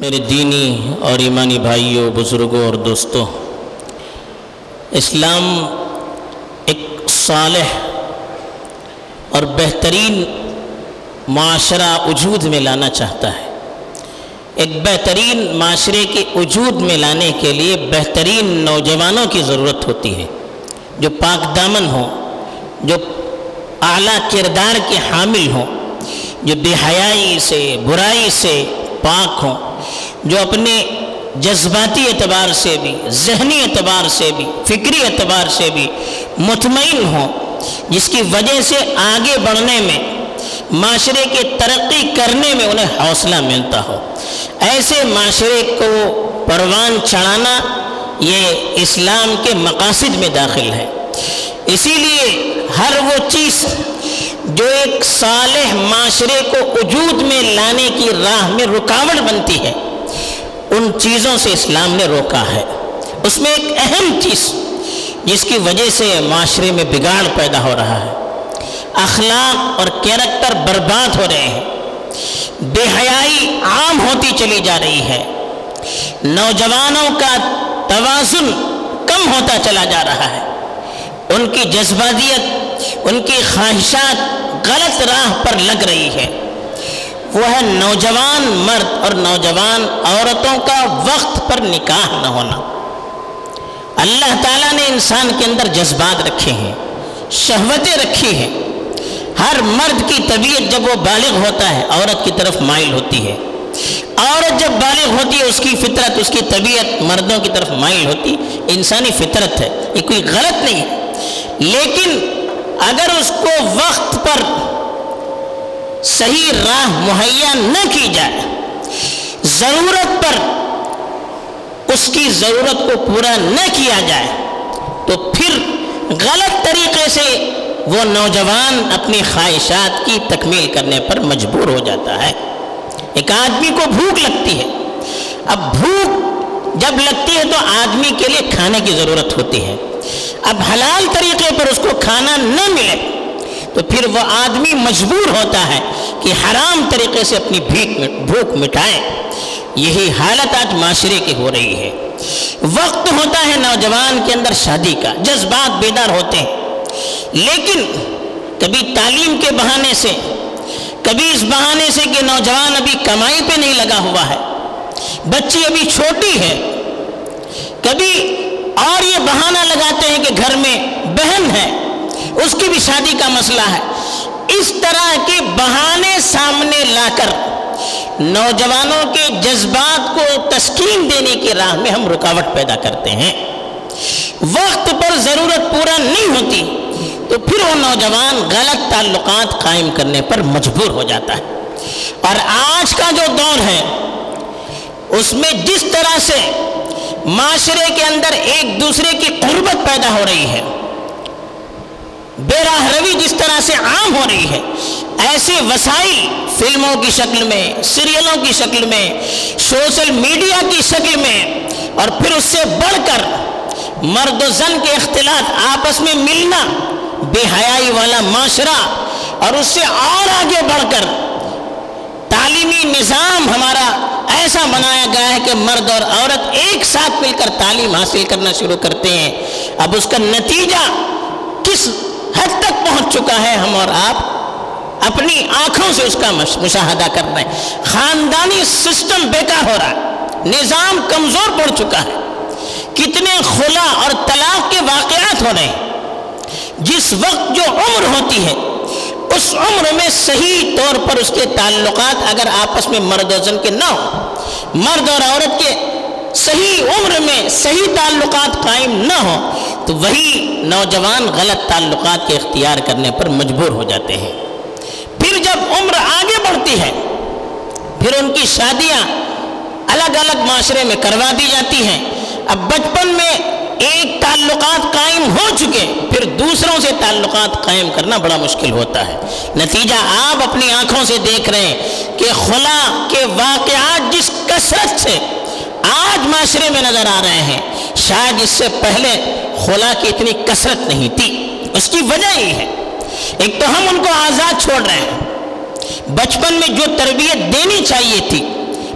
میرے دینی اور ایمانی بھائیوں، بزرگوں اور دوستوں، اسلام ایک صالح اور بہترین معاشرہ وجود میں لانا چاہتا ہے۔ ایک بہترین معاشرے کے وجود میں لانے کے لیے بہترین نوجوانوں کی ضرورت ہوتی ہے۔ جو پاک دامن ہوں، جو اعلیٰ کردار کے حامل ہوں، جو بے حیائی سے، برائی سے پاک ہوں جو اپنے جذباتی اعتبار سے بھی، ذہنی اعتبار سے بھی، فکری اعتبار سے بھی مطمئن ہوں، جس کی وجہ سے آگے بڑھنے میں، معاشرے کے ترقی کرنے میں انہیں حوصلہ ملتا ہو۔ ایسے معاشرے کو پروان چڑھانا یہ اسلام کے مقاصد میں داخل ہے۔ اسی لیے ہر وہ چیز جو ایک صالح معاشرے کو وجود میں لانے کی راہ میں رکاوٹ بنتی ہے ان چیزوں سے اسلام نے روکا ہے۔ اس میں ایک اہم چیز جس کی وجہ سے معاشرے میں بگاڑ پیدا ہو رہا ہے۔ اخلاق اور کیریکٹر برباد ہو رہے ہیں۔ بے حیائی عام ہوتی چلی جا رہی ہے۔ نوجوانوں کا توازن کم ہوتا چلا جا رہا ہے۔ ان کی جذباتیت، ان کی خواہشات غلط راہ پر لگ رہی ہے۔ وہ ہے نوجوان مرد اور نوجوان عورتوں کا وقت پر نکاح نہ ہونا۔ اللہ تعالیٰ نے انسان کے اندر جذبات رکھے ہیں، شہوتیں رکھی ہیں۔ ہر مرد کی طبیعت جب وہ بالغ ہوتا ہے، عورت کی طرف مائل ہوتی ہے۔ عورت جب بالغ ہوتی ہے، اس کی فطرت، اس کی طبیعت مردوں کی طرف مائل ہوتی، انسانی فطرت ہے، یہ کوئی غلط نہیں ہے۔ لیکن اگر اس کو وقت پر صحیح راہ مہیا نہ کی جائے۔ ضرورت پر اس کی ضرورت کو پورا نہ کیا جائے، تو پھر غلط طریقے سے وہ نوجوان اپنی خواہشات کی تکمیل کرنے پر مجبور ہو جاتا ہے۔ ایک آدمی کو بھوک لگتی ہے۔ اب بھوک جب لگتی ہے تو آدمی کے لیے کھانے کی ضرورت ہوتی ہے۔ اب حلال طریقے پر اس کو کھانا نہ ملے تو پھر وہ آدمی مجبور ہوتا ہے کہ حرام طریقے سے اپنی بھیک بھوک مٹائے۔ یہی حالت آج معاشرے کی ہو رہی ہے۔ وقت ہوتا ہے نوجوان کے اندر شادی کا، جذبات بیدار ہوتے ہیں۔ لیکن کبھی تعلیم کے بہانے سے، کبھی اس بہانے سے کہ نوجوان ابھی کمائی پہ نہیں لگا ہوا ہے۔ بچی ابھی چھوٹی ہے۔ کبھی اور یہ بہانہ لگاتے ہیں کہ گھر میں بہن ہے۔ اس کی بھی شادی کا مسئلہ ہے۔ اس طرح کے بہانے سامنے لا کر نوجوانوں کے جذبات کو تسکین دینے کی راہ میں ہم رکاوٹ پیدا کرتے ہیں۔ وقت پر ضرورت پورا نہیں ہوتی تو پھر وہ نوجوان غلط تعلقات قائم کرنے پر مجبور ہو جاتا ہے۔ اور آج کا جو دور ہے، اس میں جس طرح سے معاشرے کے اندر ایک دوسرے کی قربت پیدا ہو رہی ہے بے راہ روی جس طرح سے عام ہو رہی ہے، ایسے وسائل فلموں کی شکل میں سیریلوں کی شکل میں، سوشل میڈیا کی شکل میں، اور پھر اس سے بڑھ کر مرد و زن کے اختلاط، آپس میں ملنا، بے حیائی والا معاشرہ، اور اس سے اور آگے بڑھ کر تعلیمی نظام ہمارا ایسا بنایا گیا ہے کہ مرد اور عورت ایک ساتھ مل کر تعلیم حاصل کرنا شروع کرتے ہیں۔ اب اس کا نتیجہ کس حد تک پہنچ چکا ہے ہم اور آپ۔ اپنی آنکھوں سے اس کا مشاہدہ کر رہے ہیں۔ خاندانی سسٹم بیکار ہو رہا ہے۔ نظام کمزور پڑ چکا ہے۔ کتنے خلا اور طلاق کے واقعات ہو رہے ہیں۔ جس وقت جو عمر ہوتی ہے، اس عمر میں صحیح طور پر اس کے تعلقات اگر آپس میں مرد و زن کے نہ ہو مرد اور عورت کے صحیح عمر میں صحیح تعلقات قائم نہ ہو تو وہی نوجوان غلط تعلقات کے اختیار کرنے پر مجبور ہو جاتے ہیں۔ پھر جب عمر آگے بڑھتی ہے، پھر ان کی شادیاں الگ الگ معاشرے میں کروا دی جاتی ہیں۔ اب بچپن میں ایک تعلقات قائم ہو چکے، پھر دوسروں سے تعلقات قائم کرنا بڑا مشکل ہوتا ہے۔ نتیجہ آپ اپنی آنکھوں سے دیکھ رہے ہیں کہ خلا کے واقعات جس کثرت سے آج معاشرے میں نظر آ رہے ہیں۔ شاید اس سے پہلے خلا کی اتنی کثرت نہیں تھی۔ اس کی وجہ یہ ہے۔ ایک تو ہم ان کو آزاد چھوڑ رہے ہیں۔ بچپن میں جو تربیت دینی چاہیے تھی،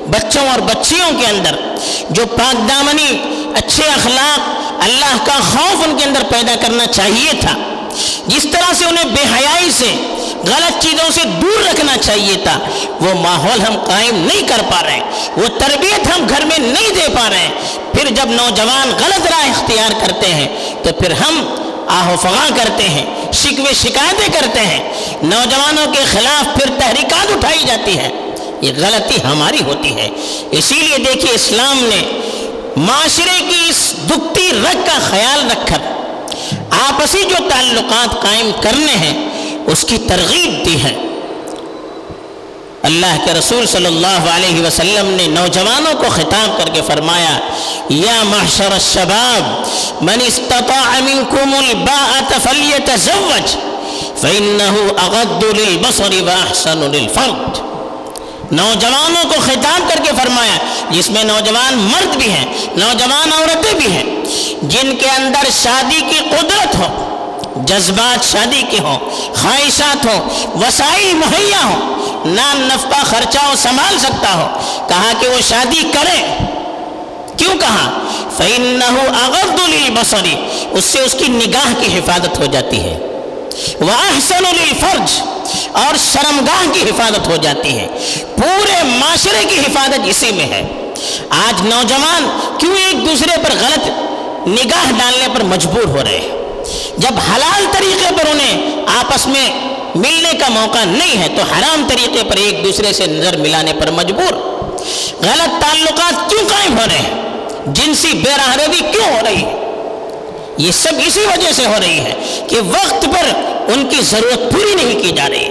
بچوں اور بچیوں کے اندر، جو پاک دامنی، اچھے اخلاق، اللہ کا خوف ان کے اندر پیدا کرنا چاہیے تھا، جس طرح سے انہیں بے حیائی سے غلط چیزوں سے دور رکھنا چاہیے تھا۔ وہ ماحول ہم قائم نہیں کر پا رہے ہیں۔ وہ تربیت ہم گھر میں نہیں دے پا رہے ہیں۔ پھر جب نوجوان غلط راہ اختیار کرتے ہیں، تو پھر ہم آہ و فغاں کرتے ہیں، شکوے شکایتیں کرتے ہیں۔ نوجوانوں کے خلاف پھر تحریکات اٹھائی جاتی ہے یہ غلطی ہماری ہوتی ہے۔ اسی لیے دیکھیے اسلام نے معاشرے کی اس دکھتی رگ کا خیال رکھ کر آپسی جو تعلقات قائم کرنے ہیں اس کی ترغیب دی ہے۔ اللہ کے رسول صلی اللہ علیہ وسلم نے نوجوانوں کو خطاب کر کے فرمایا، یا محشر الشباب، من استطاع منکم الباءة فلیتزوج فإنه اغد للبصر واحسن للفرد. نوجوانوں کو خطاب کر کے فرمایا، جس میں نوجوان مرد بھی ہیں، نوجوان عورتیں بھی ہیں، جن کے اندر شادی کی قدرت ہو۔ جذبات شادی کے ہوں، خواہشات ہوں، وسائل مہیا ہوں، نام نفقہ خرچہ ہو سنبھال سکتا ہو۔ کہا کہ وہ شادی کرے۔ کیوں کہا؟ فَإِنَّهُ أَغَضُّ لِلْبَصَرِ۔ اس سے اس کی نگاہ کی حفاظت ہو جاتی ہے۔ وَأَحْسَنُ لِلْفَرْجِ۔ اور شرمگاہ کی حفاظت ہو جاتی ہے۔ پورے معاشرے کی حفاظت اسی میں ہے۔ آج نوجوان کیوں ایک دوسرے پر غلط نگاہ ڈالنے پر مجبور ہو رہے ہیں؟ جب حلال طریقے پر انہیں آپس میں ملنے کا موقع نہیں ہے تو حرام طریقے پر ایک دوسرے سے نظر ملانے پر مجبور۔ غلط تعلقات کیوں قائم ہو رہے ہیں؟ جنسی بے روی کیوں ہو رہی ہے؟ یہ سب اسی وجہ سے ہو رہی ہے کہ وقت پر ان کی ضرورت پوری نہیں کی جا رہی۔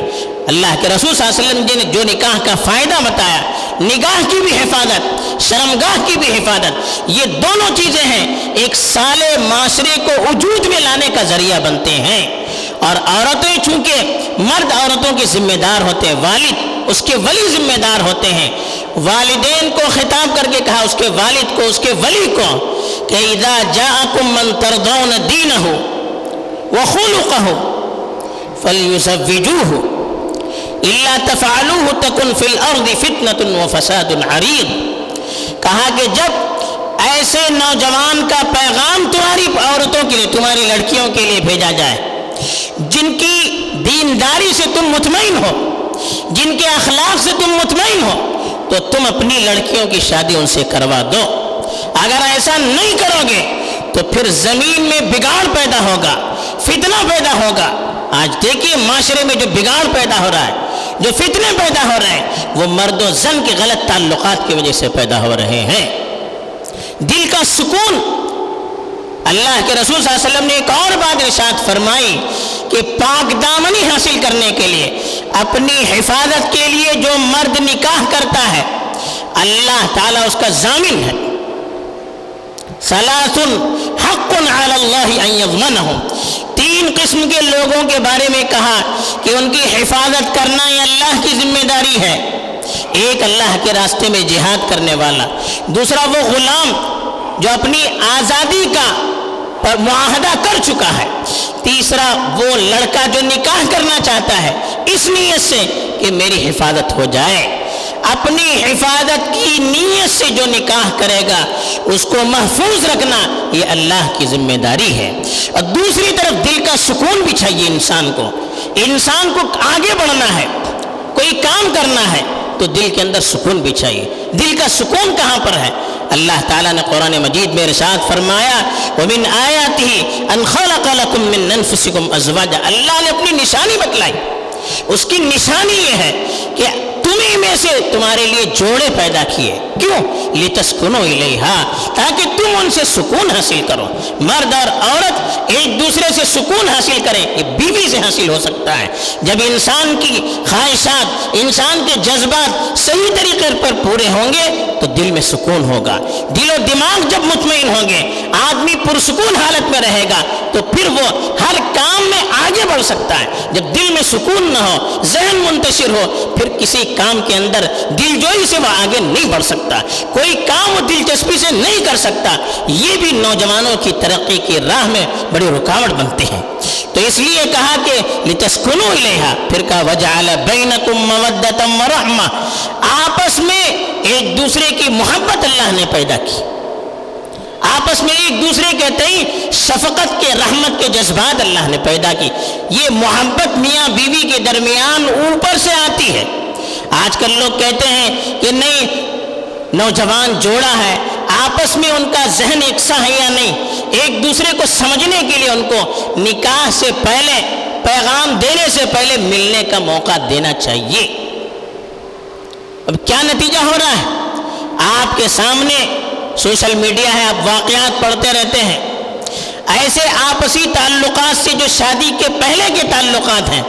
اللہ کے رسول صلی اللہ علیہ وسلم نے جو نکاح کا فائدہ بتایا نگاہ کی بھی حفاظت، شرمگاہ کی بھی حفاظت، یہ دونوں چیزیں ہیں، ایک سال معاشرے کو وجود میں لانے کا ذریعہ بنتے ہیں۔ اور عورتیں چونکہ مرد عورتوں کے ذمہ دار ہوتے ہیں، والد اس کے ولی ذمہ دار ہوتے ہیں۔ والدین کو خطاب کر کے کہا، اس کے والد کو، اس کے ولی کو، کہ اذا جاءکم من ترضون دینہو وخلقہو فلیزوجوہو۔ اللہ تفعلوہ تکن فی الارض فتنة وفساد عریض کہا کہ جب ایسے نوجوان کا پیغام تمہاری عورتوں کے لیے، تمہاری لڑکیوں کے لیے بھیجا جائے، جن کی دینداری سے تم مطمئن ہو، جن کے اخلاق سے تم مطمئن ہو، تو تم اپنی لڑکیوں کی شادی ان سے کروا دو۔ اگر ایسا نہیں کرو گے، تو پھر زمین میں بگاڑ پیدا ہوگا، فتنہ پیدا ہوگا۔ آج دیکھیے معاشرے میں جو بگاڑ پیدا ہو رہا ہے جو فتنے پیدا ہو رہے ہیں، وہ مرد و زن کے غلط تعلقات کی وجہ سے پیدا ہو رہے ہیں۔ دل کا سکون۔ اللہ کے رسول صلی اللہ علیہ وسلم نے ایک اور بات ارشاد فرمائی کہ پاک دامنی حاصل کرنے کے لیے، اپنی حفاظت کے لیے جو مرد نکاح کرتا ہے، اللہ تعالیٰ اس کا ضامن ہے۔ حق علی اللہ تین قسم کے لوگوں کے بارے میں کہا کہ ان کی حفاظت کرنا یہ اللہ کی ذمہ داری ہے۔ ایک اللہ کے راستے میں جہاد کرنے والا، دوسرا وہ غلام جو اپنی آزادی کا معاہدہ کر چکا ہے۔ تیسرا وہ لڑکا جو نکاح کرنا چاہتا ہے، اس نیت سے کہ میری حفاظت ہو جائے۔ اپنی حفاظت کی نیت سے جو نکاح کرے گا، اس کو محفوظ رکھنا یہ اللہ کی ذمہ داری ہے۔ اور دوسری طرف دل کا سکون بھی چاہیے انسان کو۔ انسان کو آگے بڑھنا ہے، کوئی کام کرنا ہے، تو دل کے اندر سکون بھی چاہیے۔ دل کا سکون کہاں پر ہے؟ اللہ تعالیٰ نے قرآن مجید میں ارشاد فرمایا، وَمِنْ آيَاتِهِ أَنْ خَلَقَ لَكُم مِّن أَنفُسِكُمْ أَزْوَاجًا۔ اللہ نے اپنی نشانی بتلائی۔ اس کی نشانی یہ ہے کہ تمہیں میں سے تمہارے لیے جوڑے پیدا کیے۔ کیوں؟ لتسکنو الیہا تاکہ تم ان سے سکون حاصل کرو۔ مرد اور عورت ایک دوسرے سے سکون حاصل کریں، یہ بیوی سے حاصل ہو سکتا ہے۔ جب انسان کی خواہشات، انسان کے جذبات صحیح طریقے پر پورے ہوں گے تو دل میں سکون ہوگا۔ دل و دماغ جب مطمئن ہوں گے، آدمی پرسکون حالت میں رہے گا، تو پھر وہ ہر کام میں آگے بڑھ سکتا ہے۔ جب دل میں سکون نہ ہو، ذہن منتشر ہو، پھر کسی کام کے اندر دل جوئی سے وہ آگے نہیں بڑھ سکتا۔ کوئی کام وہ دلچسپی سے نہیں کر سکتا۔ یہ بھی نوجوانوں کی ترقی کی راہ میں بڑی رکاوٹ بنتے ہیں تو اس لیے کہا کہ لتسکنو الیہا پھر کہا، وجعل بینکم مودتم ورحمہ آپس میں ایک دوسرے کی محبت اللہ نے پیدا کی۔ آپس میں ایک دوسرے کے تئیں شفقت کے، رحمت کے جذبات اللہ نے پیدا کی۔ یہ محبت میاں بیوی کے درمیان اوپر سے آتی ہے۔ آج کل لوگ کہتے ہیں کہ نہیں، نوجوان جوڑا ہے۔ آپس میں ان کا ذہن یکساں ہے یا نہیں؟ ایک دوسرے کو سمجھنے کے لیے ان کو نکاح سے پہلے، پیغام دینے سے پہلے ملنے کا موقع دینا چاہیے۔ اب کیا نتیجہ ہو رہا ہے؟ کے سامنے سوشل میڈیا ہے، آپ واقعات پڑھتے رہتے ہیں۔ ایسے آپسی تعلقات سے جو شادی کے پہلے کے تعلقات ہیں،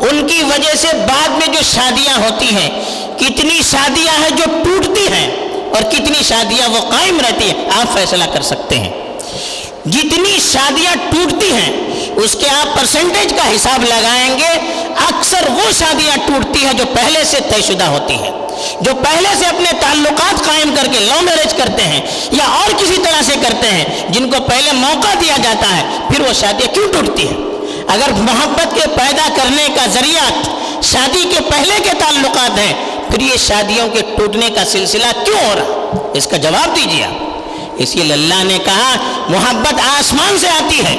ان کی وجہ سے بعد میں جو شادیاں ہوتی ہیں، کتنی شادیاں ہیں جو ٹوٹتی ہیں اور کتنی شادیاں وہ قائم رہتی ہیں، آپ فیصلہ کر سکتے ہیں۔ جتنی شادیاں ٹوٹتی ہیں، اس کے آپ پرسنٹیج کا حساب لگائیں گے، اکثر وہ شادیاں ٹوٹتی ہیں جو پہلے سے طے شدہ ہوتی ہیں۔ جو پہلے سے اپنے تعلقات قائم کر کے لو میرج کرتے ہیں یا اور کسی طرح سے کرتے ہیں، جن کو پہلے موقع دیا جاتا ہے، پھر وہ شادیاں کیوں ٹوٹتی ہیں؟ اگر محبت کے پیدا کرنے کا ذریعہ شادی کے پہلے کے تعلقات ہیں، پھر یہ شادیوں کے ٹوٹنے کا سلسلہ کیوں ہو رہا؟ اس کا جواب دیجیے اس لیے اللہ نے کہا، محبت آسمان سے آتی ہے۔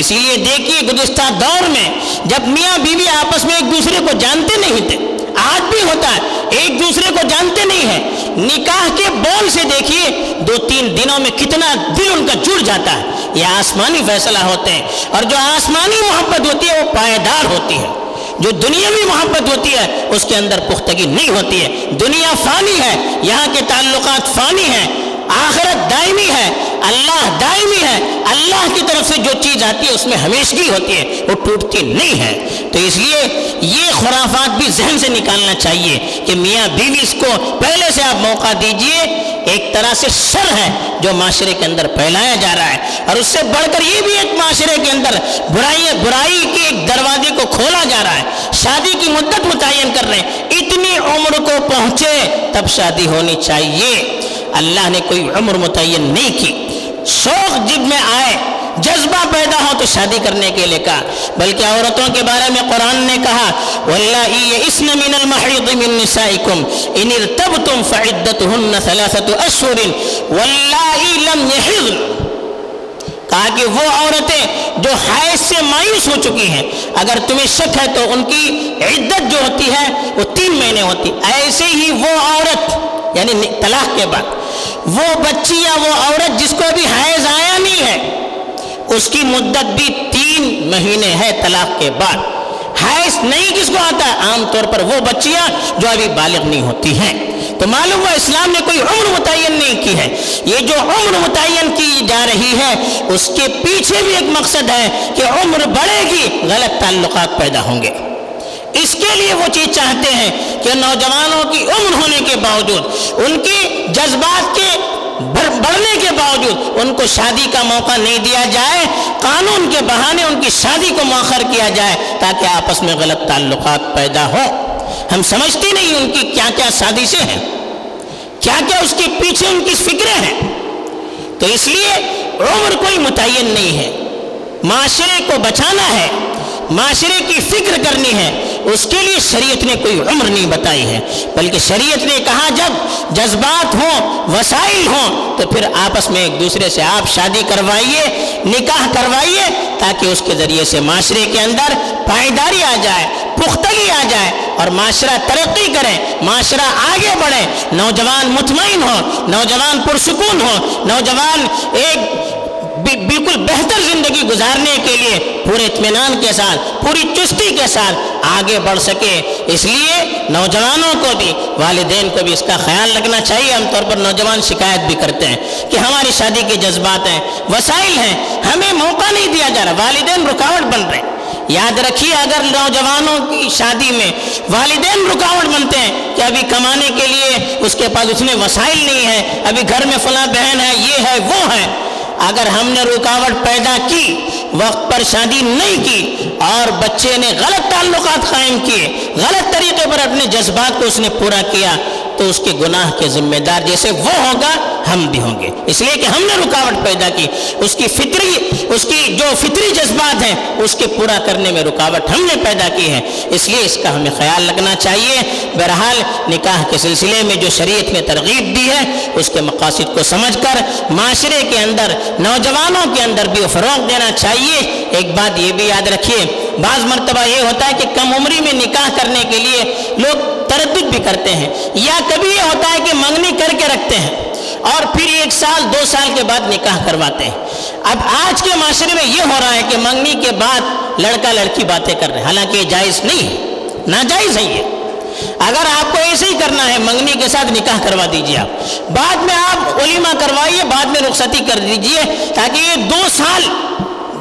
اسی لیے دیکھیے، گزشتہ دور میں جب میاں بیوی بی آپس میں ایک دوسرے کو جانتے نہیں تھے آج بھی ہوتا ہے۔ ایک دوسرے کو جانتے نہیں ہیں۔ نکاح کے بول سے دیکھیے دو تین دنوں میں کتنا دل ان کا جڑ جاتا ہے۔ یہ آسمانی فیصلہ ہوتے ہیں۔ اور جو آسمانی محبت ہوتی ہے وہ پائیدار ہوتی ہے۔ جو دنیاوی محبت ہوتی ہے، اس کے اندر پختگی نہیں ہوتی ہے۔ دنیا فانی ہے، یہاں کے تعلقات فانی ہیں۔ آخرت دائمی ہے، اللہ دائمی ہے۔ اللہ کی طرف سے جو چیز آتی ہے، اس میں ہمیشگی ہوتی ہے، وہ ٹوٹتی نہیں ہے۔ تو اس لیے یہ خرافات بھی ذہن سے نکالنا چاہیے کہ میاں بیوی اس کو پہلے سے آپ موقع دیجیے۔ ایک طرح سے شر ہے جو معاشرے کے اندر پھیلایا جا رہا ہے۔ اور اس سے بڑھ کر یہ بھی ایک معاشرے کے اندر برائی برائی کے ایک دروازے کو کھولا جا رہا ہے۔ شادی کی مدت متعین کر رہے ہیں۔ اتنی عمر کو پہنچے تب شادی ہونی چاہیے۔ اللہ نے کوئی عمر متعین نہیں کی۔ شوق جب میں آئے، جذبہ پیدا ہو تو شادی کرنے کے لیے کہا۔ بلکہ عورتوں کے بارے میں قرآن نے کہا واللہ اسن من المحیط من نسائکم ان ارتبتم فعدتهن ثلاثة اشہر واللہ لم يحضن۔ کہا کہ وہ عورتیں جو حیث سے مایوس ہو چکی ہیں، اگر تمہیں شک ہے تو ان کی عدت جو ہوتی ہے، وہ تین مہینے ہوتی۔ ایسے ہی وہ عورت یعنی طلاق کے بعد وہ بچی یا وہ عورت جس کو ابھی حیض آیا نہیں ہے، اس کی مدت بھی تین مہینے ہے طلاق کے بعد۔ حیض نہیں کس کو آتا ہے عام طور پر وہ بچیاں جو ابھی بالغ نہیں ہوتی ہیں۔ تو معلوم ہوا اسلام نے کوئی عمر متعین نہیں کی ہے۔ یہ جو عمر متعین کی جا رہی ہے، اس کے پیچھے بھی ایک مقصد ہے کہ عمر بڑھے گی، غلط تعلقات پیدا ہوں گے۔ اس کے لیے وہ چیز چاہتے ہیں کہ نوجوانوں کی عمر ہونے کے باوجود، ان کی جذبات کے بڑھنے کے باوجود ان کو شادی کا موقع نہیں دیا جائے، قانون کے بہانے ان کی شادی کو مؤخر کیا جائے تاکہ آپس میں غلط تعلقات پیدا ہو ہم سمجھتے نہیں ان کی کیا کیا سازشیں ہیں کیا کیا اس کے پیچھے ان کی فکریں ہیں۔ تو اس لیے عمر کوئی متعین نہیں ہے، معاشرے کو بچانا ہے، معاشرے کی فکر کرنی ہے۔ اس کے لیے شریعت نے کوئی عمر نہیں بتائی ہے، بلکہ شریعت نے کہا جب جذبات ہوں، وسائل ہوں، تو پھر آپس میں ایک دوسرے سے آپ شادی کروائیے، نکاح کروائیے، تاکہ اس کے ذریعے سے معاشرے کے اندر پائیداری آ جائے، پختگی آ جائے اور معاشرہ ترقی کرے، معاشرہ آگے بڑھے، نوجوان مطمئن ہو نوجوان پرسکون ہو نوجوان ایک بالکل بہتر زندگی گزارنے کے لیے پورے اطمینان کے ساتھ، پوری چستی کے ساتھ آگے بڑھ سکے۔ اس لیے نوجوانوں کو بھی، والدین کو بھی اس کا خیال رکھنا چاہیے۔ عام طور پر نوجوان شکایت بھی کرتے ہیں کہ ہماری شادی کے جذبات ہیں، وسائل ہیں، ہمیں موقع نہیں دیا جا رہا، والدین رکاوٹ بن رہے ہیں۔ یاد رکھیے، اگر نوجوانوں کی شادی میں والدین رکاوٹ بنتے ہیں کہ ابھی کمانے کے لیے اس کے پاس اس میں وسائل نہیں ہے ابھی گھر میں فلاں بہن ہے، یہ ہے، وہ ہے اگر ہم نے رکاوٹ پیدا کی، وقت پر شادی نہیں کی اور بچے نے غلط تعلقات قائم کیے، غلط طریقے پر اپنے جذبات کو اس نے پورا کیا تو اس کے گناہ کے ذمہ دار جیسے وہ ہوگا، ہم بھی ہوں گے۔ اس لیے کہ ہم نے رکاوٹ پیدا کی۔ اس کی فطری، اس کی جو فطری جذبات ہیں، اس کے پورا کرنے میں رکاوٹ ہم نے پیدا کی ہے۔ اس لیے اس کا ہمیں خیال رکھنا چاہیے۔ بہرحال، نکاح کے سلسلے میں جو شریعت نے ترغیب دی ہے، اس کے مقاصد کو سمجھ کر معاشرے کے اندر، نوجوانوں کے اندر بھی فروغ دینا چاہیے۔ ایک بات یہ بھی یاد رکھیے بعض مرتبہ یہ ہوتا ہے کہ کم عمری میں نکاح کرنے کے لیے لوگ تردد بھی کرتے ہیں یا کبھی یہ ہوتا ہے کہ منگنی کر کے رکھتے ہیں اور پھر ایک سال، دو سال کے بعد نکاح کرواتے ہیں۔ اب آج کے معاشرے میں یہ ہو رہا ہے کہ منگنی کے بعد لڑکا لڑکی باتیں کر رہے ہیں۔ حالانکہ یہ جائز نہیں ہے۔ ناجائز ہے یہ۔ اگر آپ کو ایسے ہی کرنا ہے، منگنی کے ساتھ نکاح کروا دیجیے آپ۔ بعد میں آپ ولیمہ کروائیے، بعد میں رخصتی کر دیجیے تاکہ یہ دو سال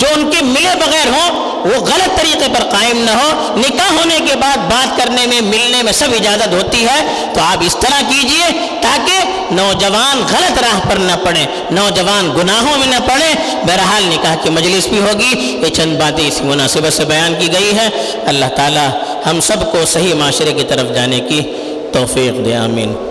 جو ان کے ملے بغیر ہوں، وہ غلط طریقے پر قائم نہ ہو نکاح ہونے کے بعد بات کرنے میں، ملنے میں سب اجازت ہوتی ہے۔ تو آپ اس طرح کیجیے تاکہ نوجوان غلط راہ پر نہ پڑے نوجوان گناہوں میں نہ پڑے بہرحال نکاح کی مجلس بھی ہوگی۔ یہ چند باتیں اسی مناسبت سے بیان کی گئی ہے اللہ تعالی ہم سب کو صحیح معاشرے کی طرف جانے کی توفیق دے، آمین۔